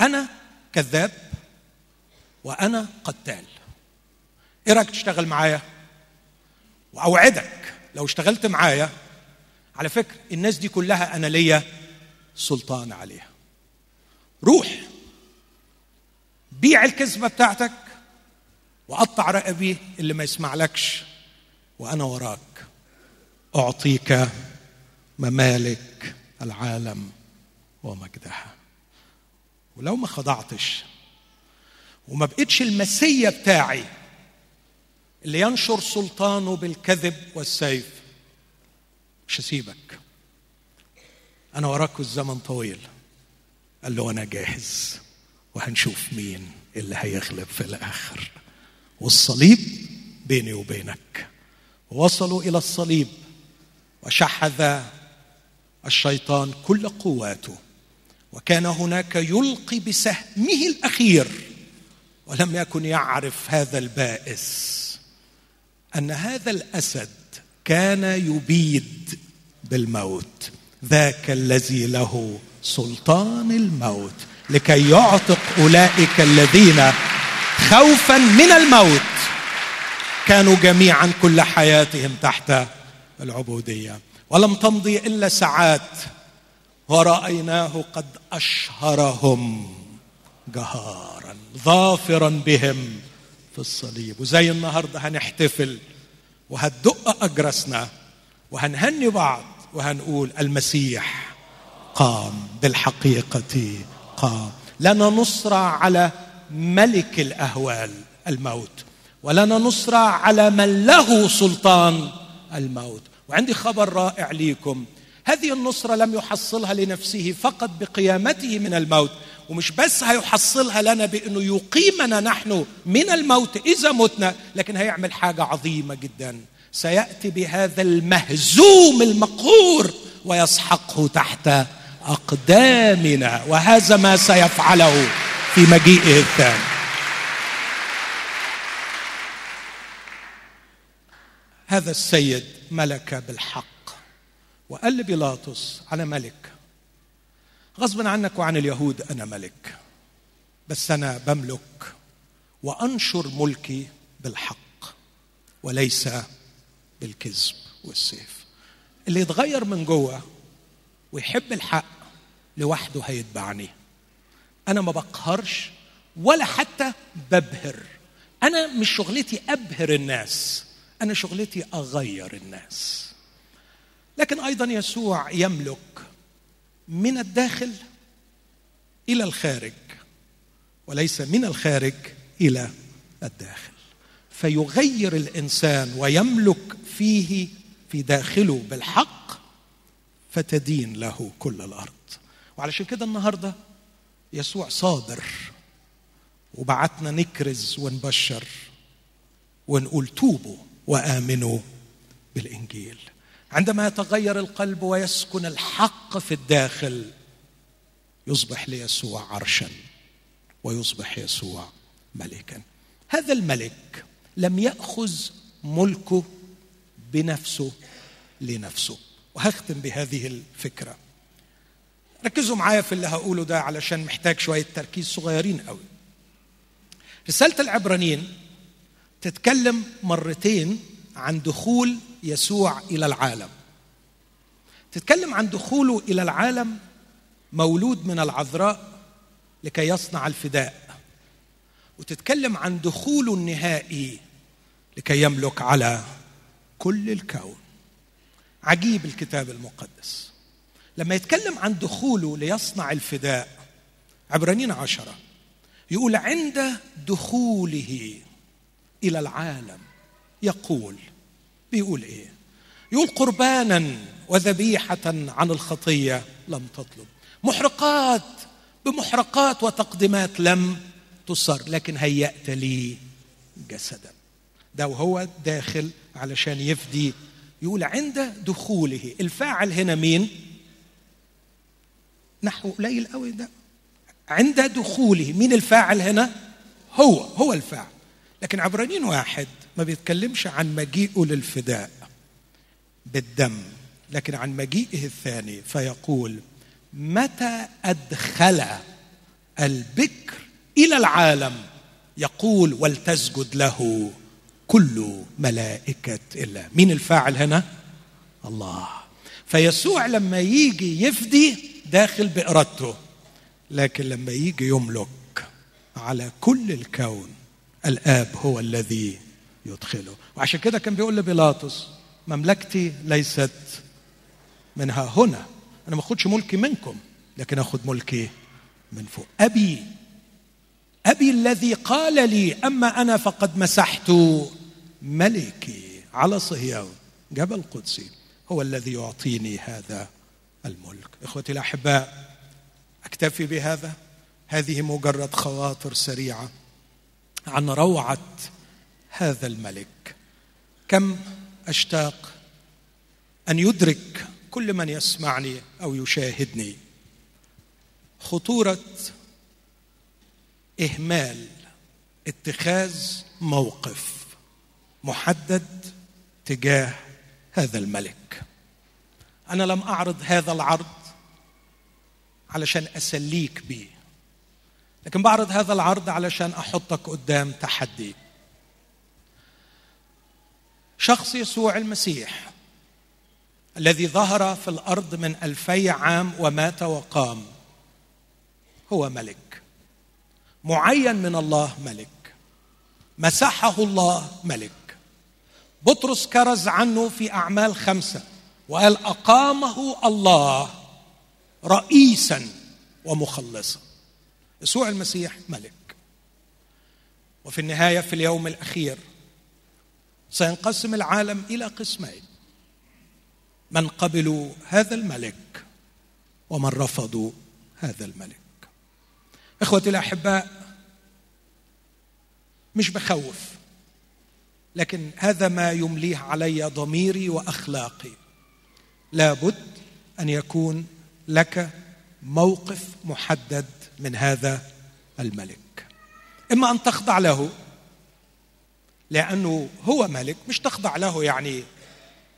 أنا كذاب وأنا قتال. إيه رأيك تشتغل معايا؟ وأوعدك لو اشتغلت معايا على فكرة الناس دي كلها أنا ليا سلطان عليها. روح بيع الكذبة بتاعتك وقطع رقبي اللي ما يسمعلكش وأنا وراك. أعطيك ممالك العالم ومجدها. ولو ما خضعتش وما بقتش المسيا بتاعي اللي ينشر سلطانه بالكذب والسيف مش هسيبك. أنا وراك الزمن طويل. قال له أنا جاهز. وهنشوف مين اللي هيغلب في الآخر. والصليب بيني وبينك. وصلوا إلى الصليب. وشحذ الشيطان كل قواته. وكان هناك يلقي بسهمه الأخير ولم يكن يعرف هذا البائس أن هذا الأسد كان يبيد بالموت. ذاك الذي له سلطان الموت لكي يعتق أولئك الذين خوفا من الموت. كانوا جميعا كل حياتهم تحت العبودية. ولم تمضي إلا ساعات. ورأيناه قد أشهرهم جهارا ظافرا بهم في الصليب. وزي النهارده هنحتفل وهتدق أجرسنا وهنهني بعض وهنقول المسيح قام بالحقيقة قام. لنا نصرة على ملك الأهوال الموت ولنا نصرة على من له سلطان الموت. وعندي خبر رائع ليكم. هذه النصرة لم يحصلها لنفسه فقط بقيامته من الموت ومش بس هيحصلها لنا بأنه يقيمنا نحن من الموت إذا متنا لكن هيعمل حاجة عظيمة جدا. سيأتي بهذا المهزوم المقهور ويسحقه تحت أقدامنا وهذا ما سيفعله في مجيئه الثاني. هذا السيد ملك بالحق. وقال لبيلاطس على ملك. غصبا عنك وعن اليهود أنا ملك. بس أنا بملك وأنشر ملكي بالحق وليس بالكذب والسيف. اللي يتغير من جوه ويحب الحق لوحده هيتبعني. أنا ما بقهرش ولا حتى ببهر. أنا مش شغلتي أبهر الناس. أنا شغلتي أغير الناس. لكن أيضا يسوع يملك من الداخل إلى الخارج وليس من الخارج إلى الداخل. فيغير الإنسان ويملك فيه في داخله بالحق فتدين له كل الأرض. وعلشان كده النهارده يسوع صابر وبعتنا نكرز ونبشر ونقول توبوا. وآمنوا بالإنجيل. عندما يتغير القلب ويسكن الحق في الداخل يصبح ليسوع عرشا ويصبح يسوع ملكا. هذا الملك لم يأخذ ملكه بنفسه لنفسه. وهختم بهذه الفكرة. ركزوا معايا في اللي هقوله ده علشان محتاج شوية تركيز صغيرين قوي. رسالة العبرانيين تتكلم مرتين عن دخول يسوع إلى العالم. تتكلم عن دخوله إلى العالم مولود من العذراء لكي يصنع الفداء. وتتكلم عن دخوله النهائي لكي يملك على كل الكون. عجيب الكتاب المقدس. لما يتكلم عن دخوله ليصنع الفداء عبرانيين عشرة يقول عند دخوله إلى العالم. يقول بيقول إيه؟ يقول قربانا وذبيحة عن الخطية لم تطلب. محرقات بمحرقات وتقديمات لم تصر لكن هيأت لي جسدا. ده وهو داخل علشان يفدي. يقول عند دخوله الفاعل هنا مين؟ نحو قليل قوي ده. عند دخوله مين الفاعل هنا؟ هو هو الفاعل. لكن عبرانيين واحد ما بيتكلمش عن مجيئه للفداء بالدم لكن عن مجيئه الثاني فيقول متى أدخل البكر إلى العالم؟ يقول ولتسجد له كل ملائكة الله. مين الفاعل هنا؟ الله. فيسوع لما يجي يفدي داخل بإرادته لكن لما يجي يملك على كل الكون الآب هو الذي يدخله. وعشان كده كان بيقول لبيلاطس مملكتي ليست منها هنا. أنا ما أخدش ملكي منكم لكن آخذ ملكي من فوق. أبي أبي الذي قال لي أما أنا فقد مسحت ملكي على صهيون جبل قدسي هو الذي يعطيني هذا الملك. إخوتي الأحباء أكتفي بهذا. هذه مجرد خواطر سريعة. عن روعة هذا الملك. كم أشتاق أن يدرك كل من يسمعني أو يشاهدني. خطورة إهمال اتخاذ موقف محدد تجاه هذا الملك. أنا لم أعرض هذا العرض علشان أسليك بيه. لكن بعرض هذا العرض علشان أحطك قدام تحدي. شخص يسوع المسيح الذي ظهر في الأرض من ألفي عام ومات وقام هو ملك. معين من الله ملك. مسحه الله ملك. بطرس كرز عنه في أعمال خمسة وقال أقامه الله رئيسا ومخلصا. يسوع المسيح ملك. وفي النهاية في اليوم الأخير سينقسم العالم إلى قسمين من قبلوا هذا الملك ومن رفضوا هذا الملك. إخوتي الأحباء مش بخوف لكن هذا ما يمليه علي ضميري وأخلاقي. لابد أن يكون لك موقف محدد من هذا الملك. إما أن تخضع له لأنه هو ملك مش تخضع له يعني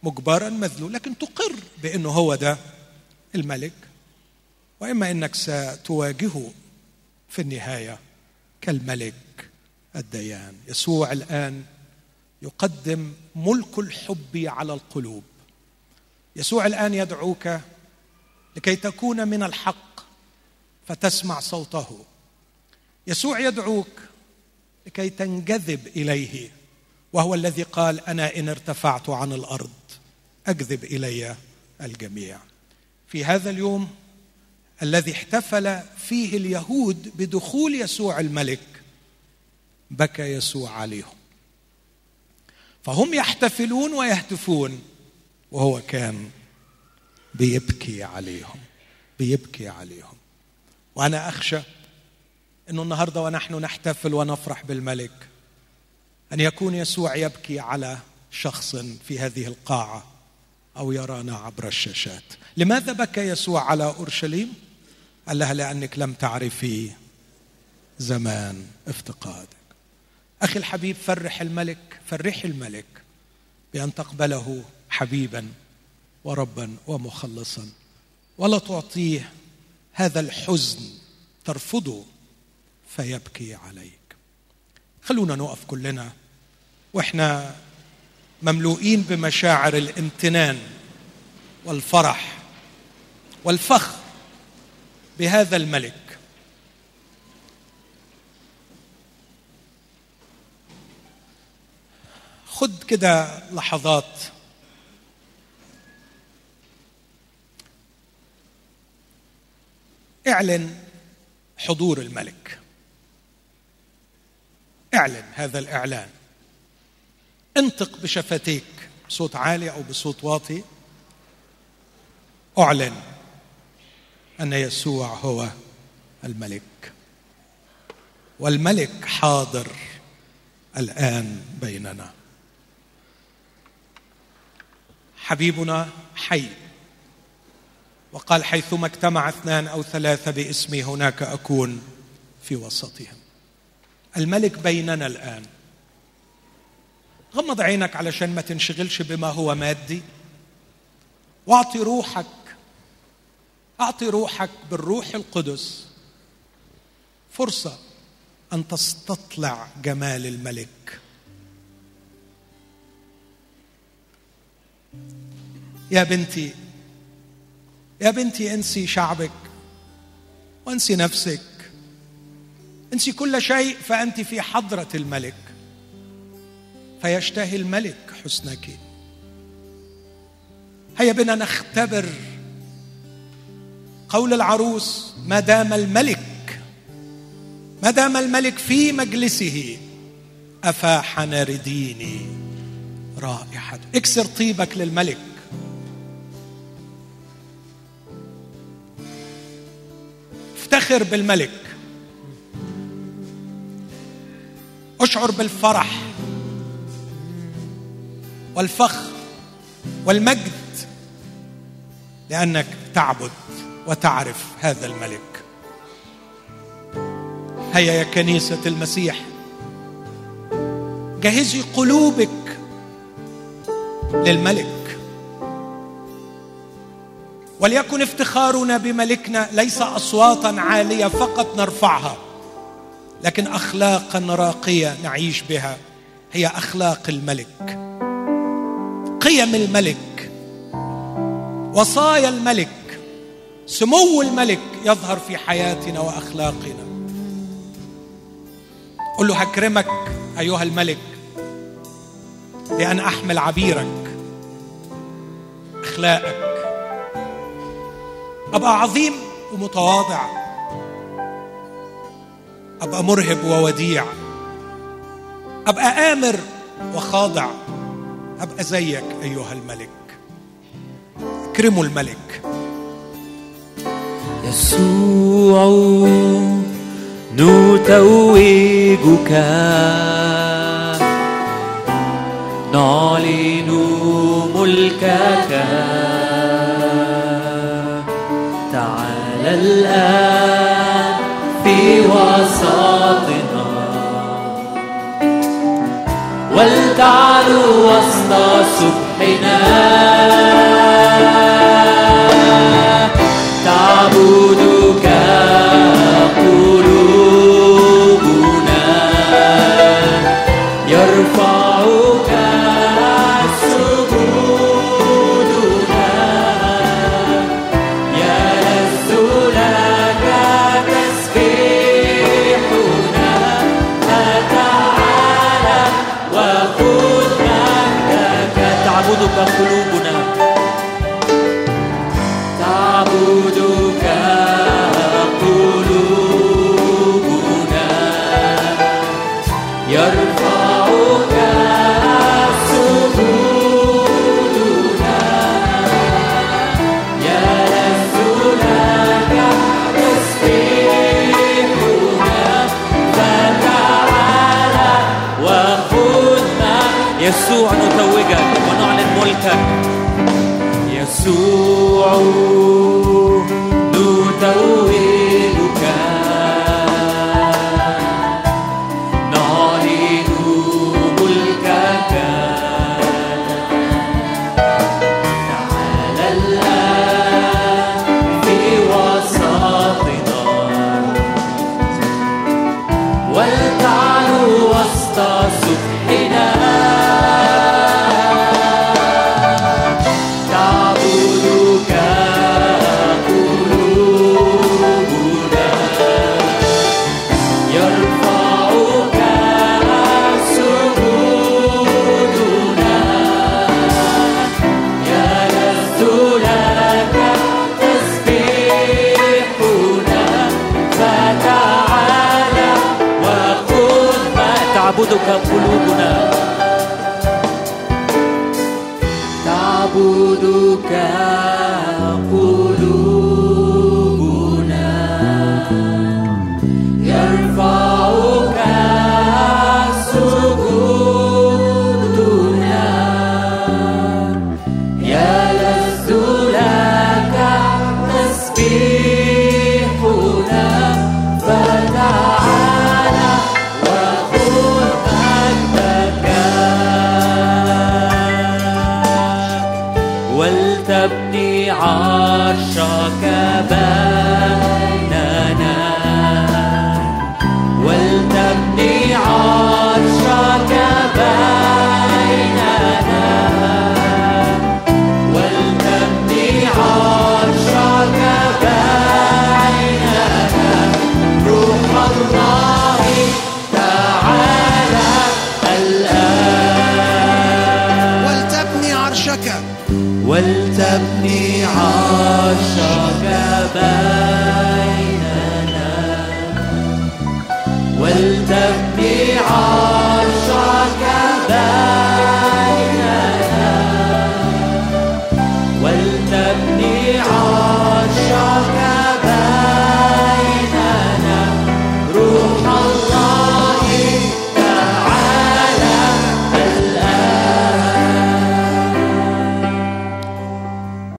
مجبرا مذلول لكن تقر بأنه هو ده الملك. وإما أنك ستواجهه في النهاية كالملك الديان. يسوع الآن يقدم ملك الحب على القلوب. يسوع الآن يدعوك لكي تكون من الحق فتسمع صوته. يسوع يدعوك لكي تنجذب إليه وهو الذي قال أنا إن ارتفعت عن الأرض أجذب إلي الجميع. في هذا اليوم الذي احتفل فيه اليهود بدخول يسوع الملك بكى يسوع عليهم. فهم يحتفلون ويهتفون وهو كان بيبكي عليهم بيبكي عليهم. وأنا أخشى إنه النهارده ونحن نحتفل ونفرح بالملك. أن يكون يسوع يبكي على شخص في هذه القاعة أو يرانا عبر الشاشات. لماذا بكى يسوع على أورشليم؟ قال لها لأنك لم تعرفي زمان افتقادك. أخي الحبيب فرح الملك فرحي الملك بأن تقبله حبيبا وربا ومخلصا. ولا تعطيه هذا الحزن ترفضه فيبكي عليك. خلونا نقف كلنا. وإحنا مملوئين بمشاعر الامتنان والفرح والفخر بهذا الملك. خد كده لحظات اعلن حضور الملك. اعلن هذا الإعلان. انطق بشفتيك بصوت عالي أو بصوت واطي. أعلن أن يسوع هو الملك. والملك حاضر الآن بيننا. حبيبنا حي. وقال حيثما اجتمع اثنان أو ثلاثة باسمي هناك أكون في وسطهم. الملك بيننا الآن. غمض عينك علشان ما تنشغلش بما هو مادي. واعطي روحك. أعطي روحك بالروح القدس. فرصة أن تستطلع جمال الملك. يا بنتي يا بنتي انسي شعبك وانسي نفسك. انسي كل شيء فأنت في حضرة الملك. فيشتهي الملك حسنك. هيا بنا نختبر قول العروس ما دام الملك ما دام الملك في مجلسه أفاح نارديني رائحة. اكسر طيبك للملك. افتخر بالملك. أشعر بالفرح والفخر والمجد لأنك تعبد وتعرف هذا الملك. هيا يا كنيسة المسيح جهزي قلوبك للملك. وليكن افتخارنا بملكنا ليس أصواتا عالية فقط نرفعها لكن اخلاقا راقية نعيش بها هي أخلاق الملك. قيم الملك وصايا الملك سمو الملك يظهر في حياتنا وأخلاقنا. قل له هكرمك أيها الملك بأن أحمل عبيرك أخلاقك. أبقى عظيم ومتواضع. أبقى مرهب ووديع. أبقى آمر وخاضع. أبقى زيك أيها الملك. اكرموا الملك. يسوع نتوجك. نعلن ملكك. الآن في وسطنا. ولتعلو وسط سبحنا.